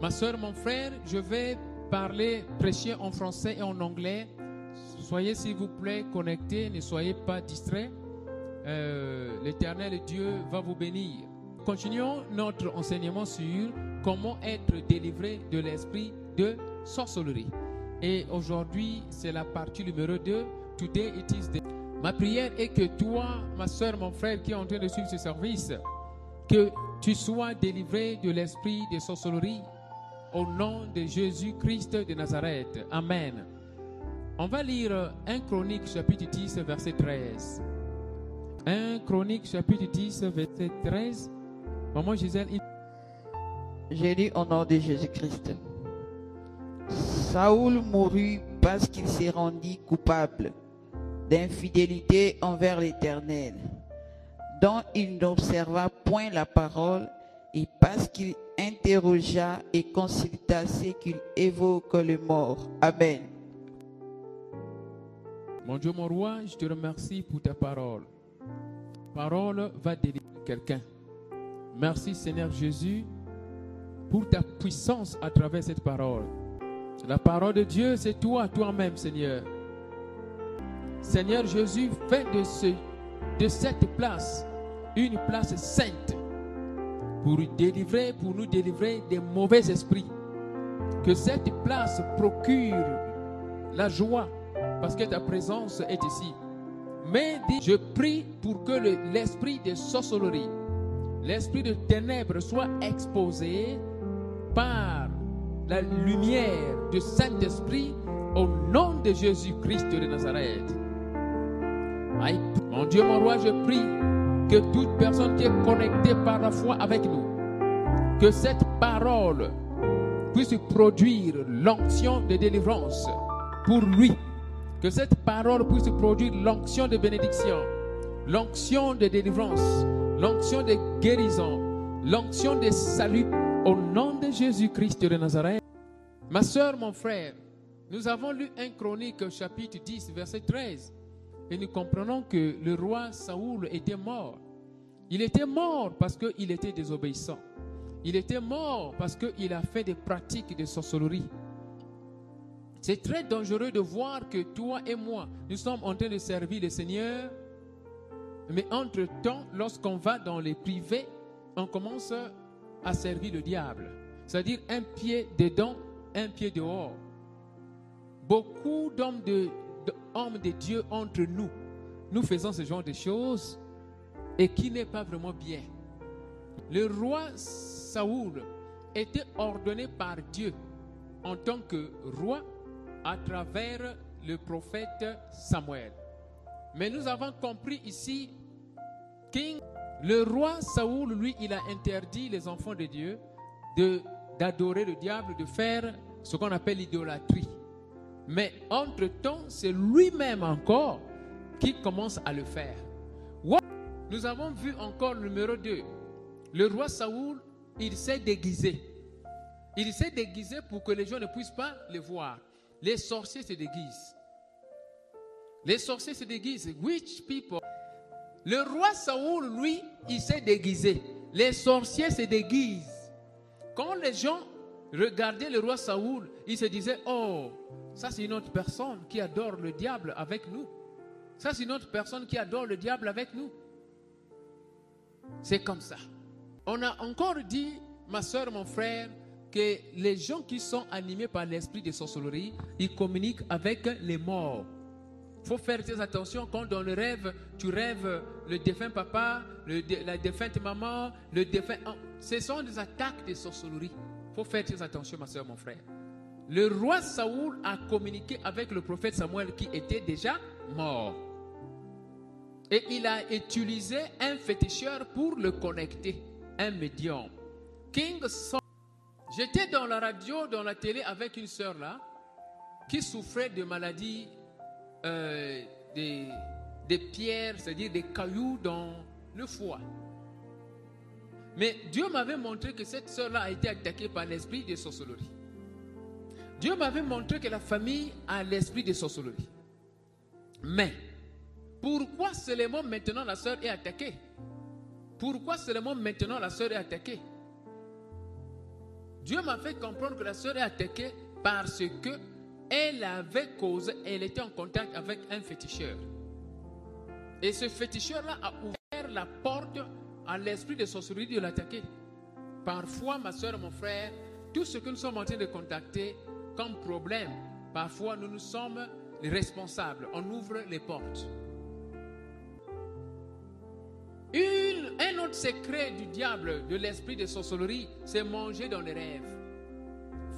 Ma soeur, mon frère, je vais parler, prêcher en français et en anglais. Soyez s'il vous plaît connectés, ne soyez pas distraits. Euh, L'éternel Dieu va vous bénir. Continuons notre enseignement sur comment être délivré de l'esprit de sorcellerie. Et aujourd'hui, c'est la partie numéro 2. Today it is the... Ma prière est que toi, ma soeur, mon frère qui est en train de suivre ce service, que tu sois délivré de l'esprit de sorcellerie au nom de Jésus-Christ de Nazareth. Amen. On va lire 1 Chronique chapitre 10 verset 13. 1 Chronique chapitre 10 verset 13. Maman Gisèle, J'ai lu au nom de Jésus-Christ. Saoul mourut parce qu'il s'est rendu coupable d'infidélité envers l'Éternel, dont il n'observa point la parole, et parce qu'il interrogea et consulta ce qu'il évoque le mort. Amen. Mon Dieu, mon roi, je te remercie pour ta parole. Parole va délivrer quelqu'un. Merci Seigneur Jésus pour ta puissance à travers cette parole. La parole de Dieu, c'est toi, toi-même, Seigneur. Seigneur Jésus, fais de, de cette place une place sainte pour nous délivrer des mauvais esprits. Que cette place procure la joie parce que ta présence est ici. Mais dis, je prie pour que le- l'esprit de sorcellerie, l'esprit de ténèbres soit exposé par la lumière du Saint-Esprit au nom de Jésus-Christ de Nazareth. Mon Dieu, mon roi, je prie que toute personne qui est connectée par la foi avec nous, que cette parole puisse produire l'onction de délivrance pour lui. Que cette parole puisse produire l'onction de bénédiction, l'onction de délivrance, l'onction de guérison, l'onction de salut au nom de Jésus-Christ de Nazareth. Ma soeur, mon frère, nous avons lu un chronique chapitre 10, verset 13, et nous comprenons que le roi Saoul était mort. Il était mort parce qu'il était désobéissant. Il était mort parce qu'il a fait des pratiques de sorcellerie. C'est très dangereux de voir que toi et moi, nous sommes en train de servir le Seigneur, mais entre-temps, lorsqu'on va dans les privés, on commence à servir le diable. C'est-à-dire un pied dedans, un pied dehors. Beaucoup d'hommes de, d'hommes de Dieu entre nous, nous faisons ce genre de choses et qui n'est pas vraiment bien. Le roi Saoul était ordonné par Dieu en tant que roi à travers le prophète Samuel. Mais nous avons compris ici que le roi Saoul, lui, il a interdit les enfants de Dieu de, d'adorer le diable, de faire ce qu'on appelle l'idolâtrie. Mais entre-temps, c'est lui-même encore qui commence à le faire. Nous avons vu encore le numéro 2. Le roi Saoul, il s'est déguisé. Il s'est déguisé pour que les gens ne puissent pas le voir. Les sorciers se déguisent. Les sorciers se déguisent. Witch people. Le roi Saoul, lui, il s'est déguisé. Les sorciers se déguisent. Quand les gens regardaient le roi Saoul, ils se disaient, oh, ça c'est une autre personne qui adore le diable avec nous. Ça c'est une autre personne qui adore le diable avec nous. C'est comme ça. On a encore dit, ma soeur, mon frère, que les gens qui sont animés par l'esprit de sorcellerie, ils communiquent avec les morts. Il faut faire très attention quand dans le rêve, tu rêves le défunt papa, le la défunte maman, le défunt... Ce sont des attaques de sorcellerie. Faut faire très attention, ma soeur, mon frère. Le roi Saoul a communiqué avec le prophète Samuel qui était déjà mort. Et il a utilisé un féticheur pour le connecter, un médium. King Saul. J'étais dans la radio, dans la télé avec une sœur là, qui souffrait de maladies, euh, des, des pierres, c'est-à-dire des cailloux dans le foie. Mais Dieu m'avait montré que cette sœur-là a été attaquée par l'esprit de sorcellerie. Dieu m'avait montré que la famille a l'esprit de sorcellerie. Mais, pourquoi seulement maintenant la sœur est attaquée? Pourquoi seulement maintenant la sœur est attaquée? Dieu m'a fait comprendre que la sœur est attaquée parce que elle avait causé, elle était en contact avec un féticheur. Et ce féticheur-là a ouvert la porte à l'esprit de sorcellerie de l'attaquer. Parfois, ma soeur mon frère, tout ce que nous sommes en train de contacter comme problème, parfois nous nous sommes les responsables. On ouvre les portes. un autre secret du diable, de l'esprit de sorcellerie, c'est manger dans les rêves.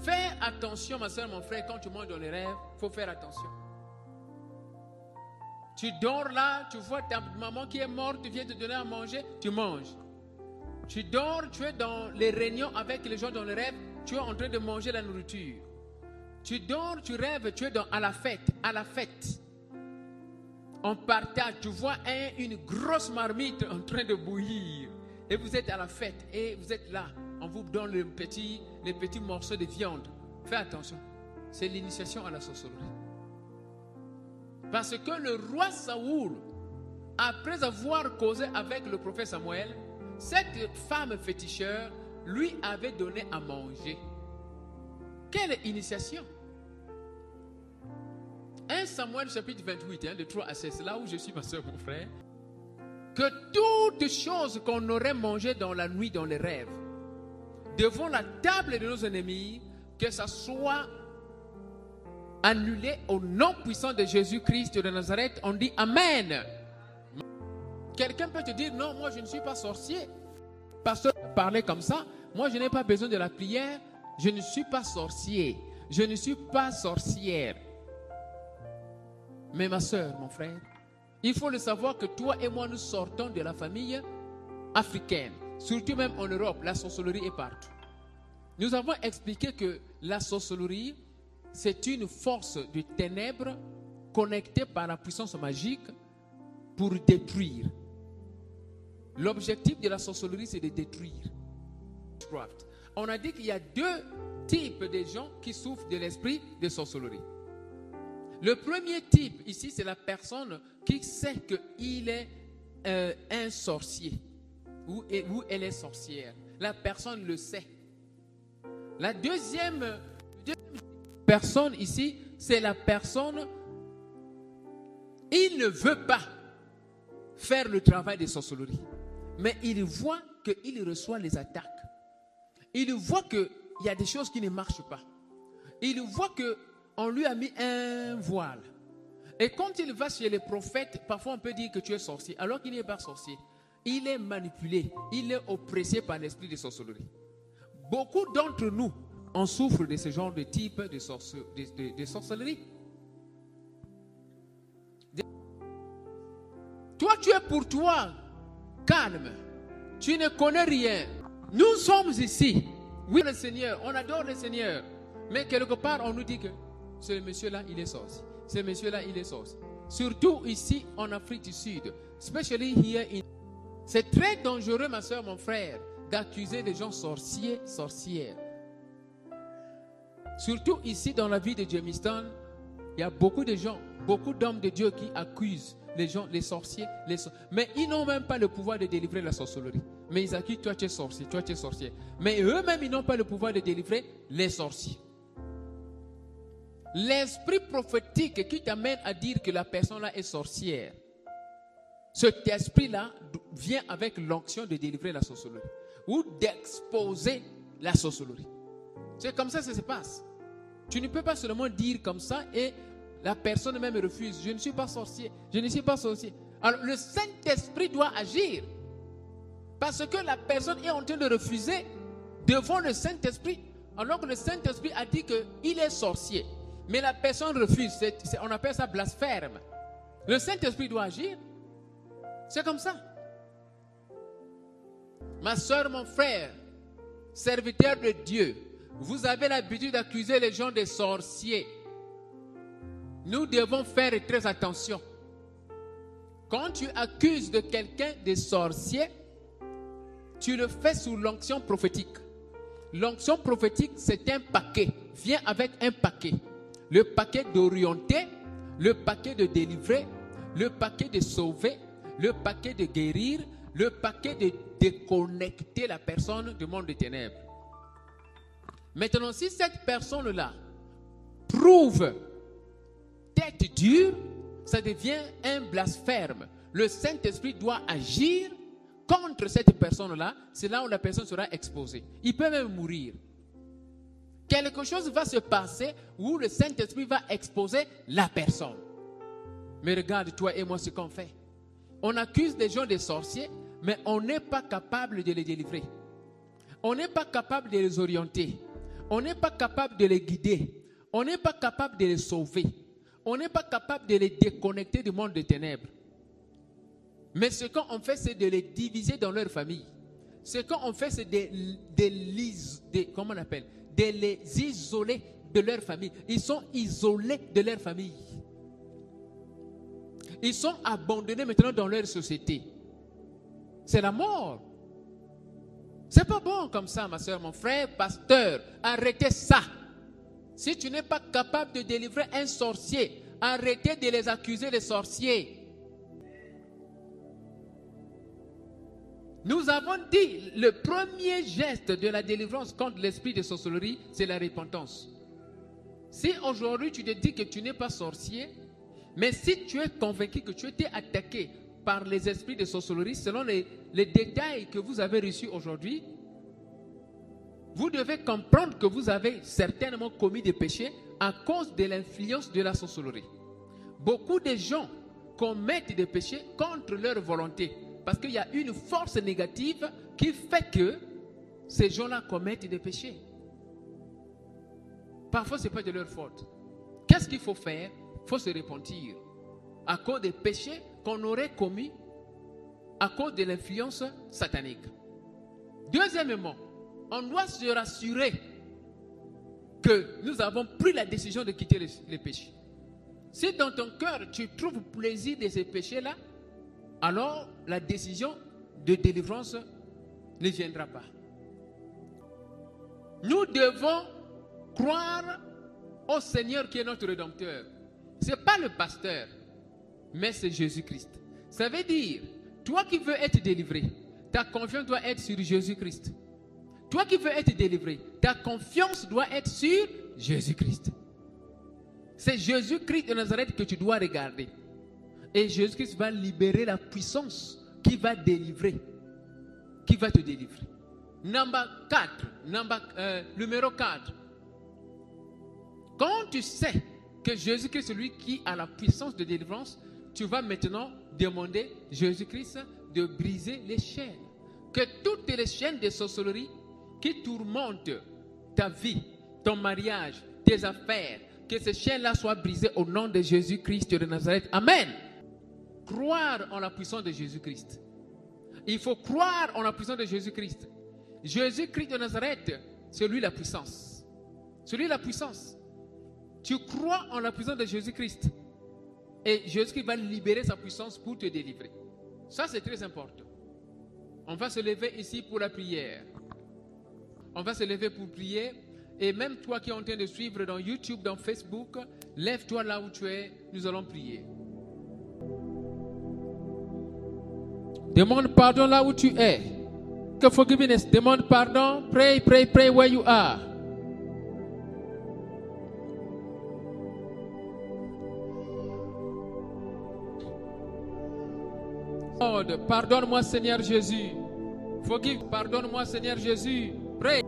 Fais attention, ma soeur, mon frère, quand tu manges dans les rêves, il faut faire attention. Tu dors là, tu vois ta maman qui est morte, tu viens te donner à manger, tu manges. Tu dors, tu es dans les réunions avec les gens dans les rêves, tu es en train de manger la nourriture. Tu dors, tu rêves, tu es dans, à la fête, à la fête. On partage, tu vois une grosse marmite en train de bouillir. Et vous êtes à la fête et vous êtes là on vous donne les petits morceaux de viande. Fais attention. C'est l'initiation à la sorcellerie. Parce que le roi Saoul, après avoir causé avec le prophète Samuel, cette femme féticheur lui avait donné à manger. Quelle initiation 1 Samuel chapitre 28, hein, de 3 à 16, là où je suis ma soeur, mon frère, que toutes choses qu'on aurait mangées dans la nuit, dans les rêves, devant la table de nos ennemis, que ça soit annulé au nom puissant de Jésus-Christ de Nazareth. On dit Amen. Quelqu'un peut te dire, non, moi je ne suis pas sorcier. Pasteur parlait comme ça. Moi je n'ai pas besoin de la prière. Je ne suis pas sorcier. Je ne suis pas sorcière. Mais ma soeur, mon frère, il faut le savoir que toi et moi, nous sortons de la famille africaine. Surtout même en Europe, la sorcellerie est partout. Nous avons expliqué que la sorcellerie, c'est une force de ténèbres connectée par la puissance magique pour détruire. L'objectif de la sorcellerie, c'est de détruire. On a dit qu'il y a deux types de gens qui souffrent de l'esprit de sorcellerie. Le premier type ici, c'est la personne qui sait qu'il est euh, un sorcier ou, elle est sorcière. La personne le sait. La deuxième, personne ici, c'est la personne, il ne veut pas faire le travail de sorcellerie, mais il voit qu'il reçoit les attaques. Il voit qu'il y a des choses qui ne marchent pas. Il voit qu'on lui a mis un voile. Et quand il va chez les prophètes, parfois on peut dire que tu es sorcier, alors qu'il n'est pas sorcier il est manipulé, il est oppressé par l'esprit de sorcellerie. Beaucoup d'entre nous, on souffre de ce genre de type de, sorcellerie. Toi, tu es pour toi calme. Tu ne connais rien. Nous sommes ici. Oui, le Seigneur, on adore le Seigneur. Mais quelque part, on nous dit que ce monsieur-là, il est sorcier. Ce monsieur-là, il est sorcier. Surtout ici en Afrique du Sud. Especially here in c'est très dangereux, ma soeur, mon frère, d'accuser des gens sorciers, sorcières. Surtout ici dans la vie de Jamestown, il y a beaucoup de gens, beaucoup d'hommes de Dieu qui accusent les gens, les sorciers, les mais ils n'ont même pas le pouvoir de délivrer la sorcellerie. Mais ils accusent, toi tu es sorcier, toi tu es sorcier. Mais eux-mêmes, ils n'ont pas le pouvoir de délivrer les sorciers. L'esprit prophétique qui t'amène à dire que la personne-là est sorcière, cet esprit-là vient avec l'onction de délivrer la sorcellerie ou d'exposer la sorcellerie. C'est comme ça que ça se passe. Tu ne peux pas seulement dire comme ça et la personne même refuse. Je ne suis pas sorcier. Je ne suis pas sorcier. Alors le Saint-Esprit doit agir. Parce que la personne est en train de refuser devant le Saint-Esprit. Alors que le Saint-Esprit a dit qu'il est sorcier. Mais la personne refuse. on appelle ça blasphème. Le Saint-Esprit doit agir. C'est comme ça. Ma soeur, mon frère, serviteur de Dieu, vous avez l'habitude d'accuser les gens de sorciers. Nous devons faire très attention. Quand tu accuses de quelqu'un de sorcier, tu le fais sous l'onction prophétique. L'onction prophétique, c'est un paquet. Viens avec un paquet. Le paquet d'orienter, le paquet de délivrer, le paquet de sauver, le paquet de guérir, le paquet de déconnecter la personne du monde des ténèbres. Maintenant, si cette personne-là prouve tête dure, ça devient un blasphème. Le Saint-Esprit doit agir contre cette personne-là. C'est là où la personne sera exposée. Il peut même mourir. Quelque chose va se passer où le Saint-Esprit va exposer la personne. Mais regarde, toi et moi, ce qu'on fait. On accuse les gens de sorciers, mais on n'est pas capable de les délivrer. On n'est pas capable de les orienter. On n'est pas capable de les guider. On n'est pas capable de les sauver. On n'est pas capable de les déconnecter du monde des ténèbres. Mais ce qu'on fait, c'est de les diviser dans leur famille. Ce qu'on fait, c'est de, les isoler de leur famille. Ils sont isolés de leur famille. Ils sont abandonnés maintenant dans leur société. C'est la mort. C'est pas bon comme ça, ma soeur, mon frère, pasteur. Arrêtez ça. Si tu n'es pas capable de délivrer un sorcier, arrêtez de les accuser les sorciers. Nous avons dit, le premier geste de la délivrance contre l'esprit de sorcellerie, c'est la repentance. Si aujourd'hui tu te dis que tu n'es pas sorcier, mais si tu es convaincu que tu étais attaqué par les esprits de sorcellerie, selon les, détails que vous avez reçus aujourd'hui, vous devez comprendre que vous avez certainement commis des péchés à cause de l'influence de la sorcellerie. Beaucoup de gens commettent des péchés contre leur volonté parce qu'il y a une force négative qui fait que ces gens-là commettent des péchés. Parfois, ce n'est pas de leur faute. Qu'est-ce qu'il faut faire? Il faut se repentir à cause des péchés qu'on aurait commis à cause de l'influence satanique. Deuxièmement, on doit se rassurer que nous avons pris la décision de quitter les, péchés. Si dans ton cœur tu trouves plaisir de ces péchés-là, alors la décision de délivrance ne viendra pas. Nous devons croire au Seigneur qui est notre Rédempteur. Ce n'est pas le pasteur, mais c'est Jésus-Christ. Ça veut dire, toi qui veux être délivré, ta confiance doit être sur Jésus-Christ. Toi qui veux être délivré, ta confiance doit être sur Jésus-Christ. C'est Jésus-Christ de Nazareth que tu dois regarder. Et Jésus-Christ va libérer la puissance qui va délivrer, qui va te délivrer. Number 4, euh, numéro 4. Quand tu sais que Jésus-Christ est celui qui a la puissance de délivrance, tu vas maintenant demander Jésus-Christ de briser les chaînes. Que toutes les chaînes de sorcellerie qui tourmentent ta vie, ton mariage, tes affaires, que ces chaînes-là soient brisées au nom de Jésus-Christ de Nazareth. Amen. Croire en la puissance de Jésus-Christ. Il faut croire en la puissance de Jésus-Christ. Jésus-Christ de Nazareth, c'est lui la puissance. C'est lui la puissance. Tu crois en la puissance de Jésus-Christ. Et Jésus-Christ va libérer sa puissance pour te délivrer. Ça, c'est très important. On va se lever ici pour la prière. On va se lever pour prier. Et même toi qui es en train de suivre dans YouTube, dans Facebook, lève-toi là où tu es. Nous allons prier. Demande pardon là où tu es. Demande pardon. Pray, pray, pray where you are. Pardonne-moi Seigneur Jésus. Forgive, pardonne-moi Seigneur Jésus. Pray.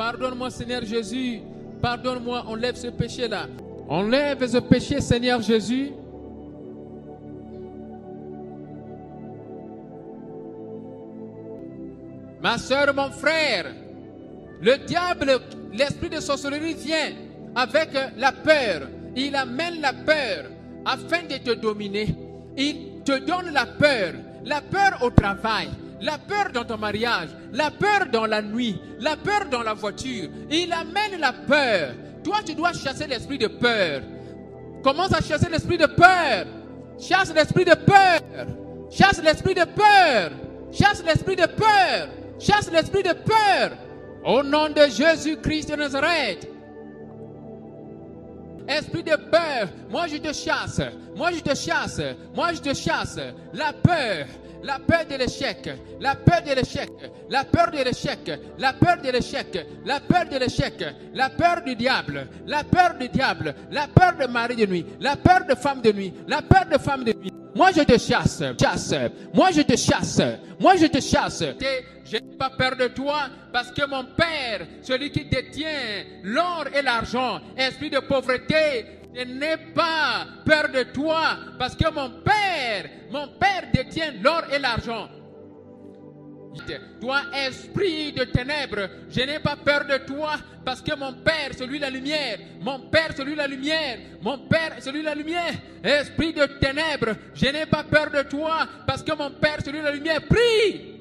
Pardonne-moi, Seigneur Jésus. Pardonne-moi, enlève ce péché-là. Enlève ce péché, Seigneur Jésus. Ma soeur, mon frère, le diable, l'esprit de sorcellerie vient avec la peur. Il amène la peur afin de te dominer. Il te donne la peur. La peur au travail, la peur dans ton mariage, la peur dans la nuit, la peur dans la voiture. Il amène la peur. Toi, tu dois chasser l'esprit de peur. Commence à chasser l'esprit de peur. Chasse l'esprit de peur. Chasse l'esprit de peur. Chasse l'esprit de peur. Chasse l'esprit de peur. Au nom de Jésus-Christ de Nazareth. Esprit de peur, moi je te chasse, moi je te chasse, moi je te chasse. La peur, la peur de l'échec, la peur de l'échec, la peur de l'échec, la peur de l'échec, la peur de l'échec, la peur du diable, la peur du diable, la peur de mari de nuit, la peur de femme de nuit, la peur de femme de nuit. Moi je te chasse, chasse, moi je te chasse, moi je te chasse. Je n'ai pas peur de toi parce que mon Père, celui qui détient l'or et l'argent, esprit de pauvreté, je n'ai pas peur de toi parce que mon Père, mon Père détient l'or et l'argent. Toi, esprit de ténèbres, je n'ai pas peur de toi parce que mon Père, celui de la lumière, mon Père, celui de la lumière, mon Père, celui de la lumière, esprit de ténèbres, je n'ai pas peur de toi parce que mon Père, celui de la lumière, prie.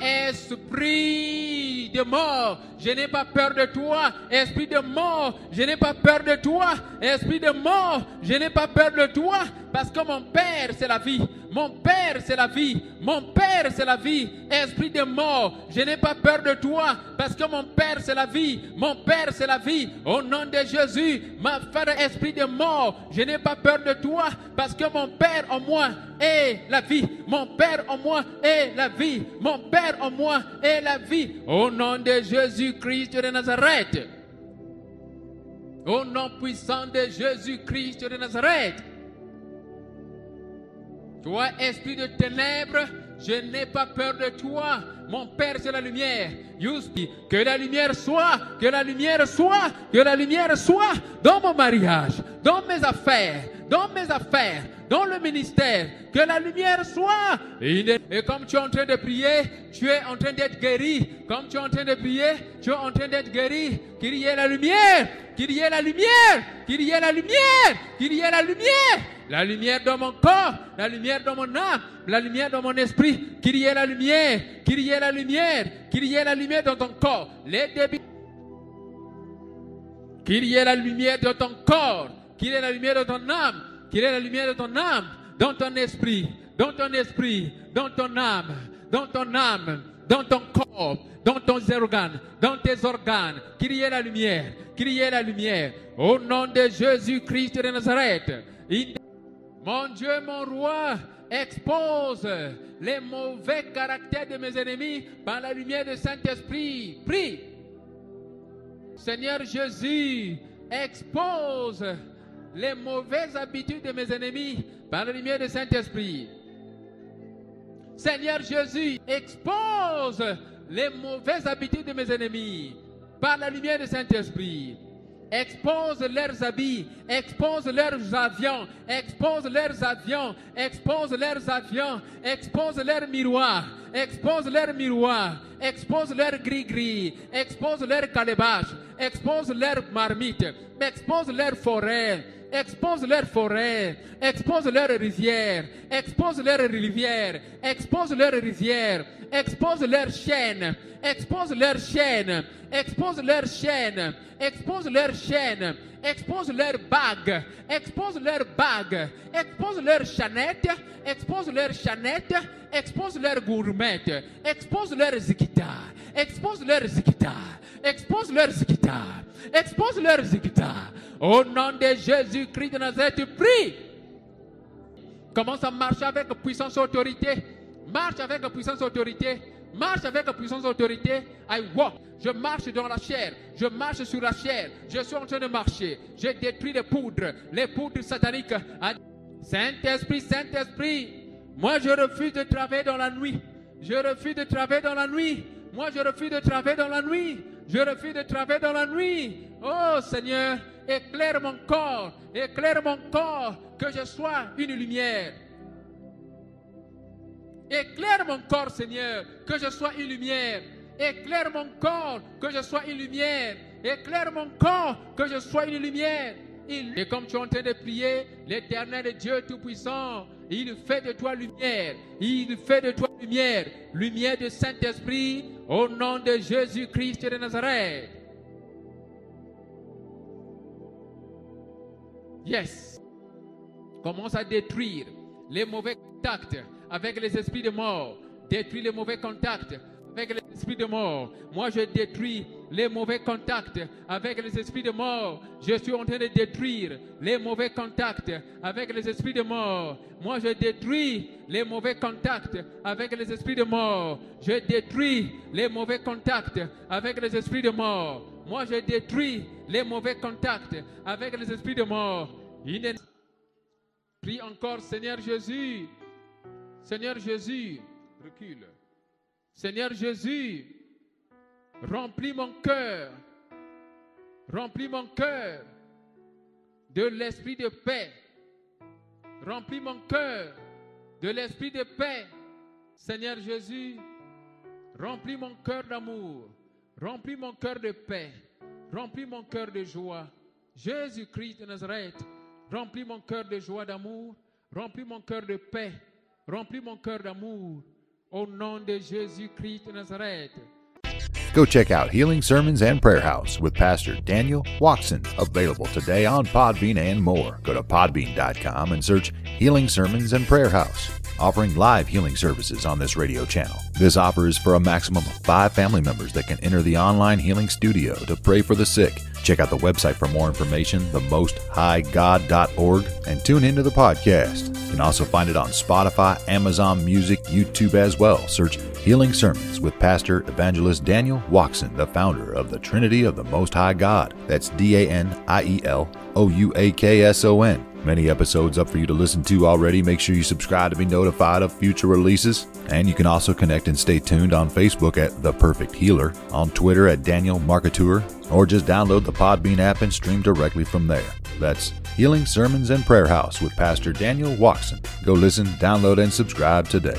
Esprit de mort, je n'ai pas peur de toi. Esprit de mort, je n'ai pas peur de toi. Esprit de mort, je n'ai pas peur de toi. Parce que mon Père, c'est la vie. Mon Père, c'est la vie. Mon Père, c'est la vie. Esprit de mort, je n'ai pas peur de toi. Parce que mon Père, c'est la vie. Mon Père, c'est la vie. Au nom de Jésus, ma Père, esprit de mort, je n'ai pas peur de toi. Parce que mon Père en moi est la vie. Mon Père en moi est la vie. Mon Père en moi est la vie. Au nom de Jésus-Christ de Nazareth. Au nom puissant de Jésus-Christ de Nazareth. Toi, esprit de ténèbres, je n'ai pas peur de toi. Mon Père, c'est la lumière. Que la lumière soit, que la lumière soit, que la lumière soit dans mon mariage, dans mes affaires, dans mes affaires, dans le ministère, que la lumière soit. Et comme tu es en train de prier, tu es en train d'être guéri. Comme tu es en train de prier, tu es en train d'être guéri. Qu'il y ait la lumière, qu'il y ait la lumière, qu'il y ait la lumière, qu'il y ait la lumière. La lumière dans mon corps, la lumière dans mon âme, la lumière dans mon esprit. Qu'il y ait la lumière, qu'il y ait la lumière, qu'il y ait la lumière dans ton corps. Les débits. Qu'il y ait la lumière dans ton corps, qu'il y ait la lumière dans ton âme, qu'il y ait la lumière dans ton âme, dans ton esprit, dans ton esprit, dans ton âme, dans ton âme, dans ton corps, dans ton organes, dans tes organes, qu'il y ait la lumière, qu'il y ait la lumière. Au nom de Jésus-Christ de Nazareth. Mon Dieu, mon roi, expose les mauvais caractères de mes ennemis par la lumière du Saint-Esprit. Prie. Seigneur Jésus, expose les mauvaises habitudes de mes ennemis par la lumière du Saint-Esprit. Seigneur Jésus, expose les mauvaises habitudes de mes ennemis par la lumière du Saint-Esprit. Expose leurs habits, expose leurs avions, expose leurs avions, expose leurs avions, expose leurs miroirs, expose leurs miroirs, expose leurs gris-gris, expose leurs calebaches, expose leurs marmites, expose leurs forêts, expose leurs forêts, expose leurs rivières, expose leurs rivières, expose leurs rivières, expose leurs chaînes, expose leurs chaînes, expose leurs chaînes, expose leurs chaînes, expose leurs bagues, expose leurs bagues, expose leurs chanettes, expose leurs chanettes, expose leurs gourmettes, expose leurs guitares, expose leurs guitares, expose leurs expose leurs guitares. Au nom de Jésus-Christ de Nazareth, prie. Commence à marcher avec puissance autorité. Marche avec puissance autorité. Marche avec puissance autorité. I walk. Je marche dans la chair. Je marche sur la chair. Je suis en train de marcher. Je détruis les poudres. Les poudres sataniques. Saint-Esprit, Saint-Esprit. Moi, je refuse de travailler dans la nuit. Je refuse de travailler dans la nuit. Moi, je refuse de travailler dans la nuit. Je refuse de travailler dans la nuit. Oh Seigneur, éclaire mon corps, éclaire mon corps, que je sois une lumière. Éclaire mon corps, Seigneur, que je sois une lumière. Éclaire mon corps, que je sois une lumière. Éclaire mon corps, que je sois une lumière. Et comme tu es en train de prier, l'éternel Dieu Tout-Puissant, il fait de toi lumière. Il fait de toi lumière. Lumière du Saint-Esprit, au nom de Jésus-Christ de Nazareth. Yes. Commence à détruire les mauvais contacts avec les esprits de mort. Détruire les mauvais contacts avec les esprits de mort. Moi, je détruis les mauvais contacts avec les esprits de mort. Je suis en train de détruire les mauvais contacts avec les esprits de mort. Moi, je détruis les mauvais contacts avec les esprits de mort. Je détruis les mauvais contacts avec les esprits de mort. Moi, je détruis les mauvais contacts avec les esprits de mort. Prie encore, Seigneur Jésus. Seigneur Jésus, recule. Seigneur Jésus, remplis mon cœur, remplis mon cœur de l'esprit de paix. Remplis mon cœur de l'esprit de paix. Seigneur Jésus, remplis mon cœur d'amour, remplis mon cœur de paix, remplis mon cœur de joie. Jésus-Christ de Nazareth, remplis mon cœur de joie d'amour, remplis mon cœur de paix, remplis mon cœur d'amour. Au nom de Jésus-Christ de Nazareth. Go check out Healing Sermons and Prayer House with Pastor Daniel Watson, available today on Podbean and more. Go to podbean.com and search Healing Sermons and Prayer House, offering live healing services on this radio channel. This offer is for a maximum of five family members that can enter the online healing studio to pray for the sick. Check out the website for more information, themosthighgod.org, and tune into the podcast. You can also find it on Spotify, Amazon Music, YouTube as well. Search Healing Sermons with Pastor Evangelist Daniel Watson, the founder of the Trinity of the Most High God. That's D A N I E L O U A K S O N. Many episodes up for you to listen to already. Make sure you subscribe to be notified of future releases. And you can also connect and stay tuned on Facebook at The Perfect Healer, on Twitter at Daniel Marketeur, or just download the Podbean app and stream directly from there. That's Healing Sermons and Prayer House with Pastor Daniel Watson. Go listen, download, and subscribe today.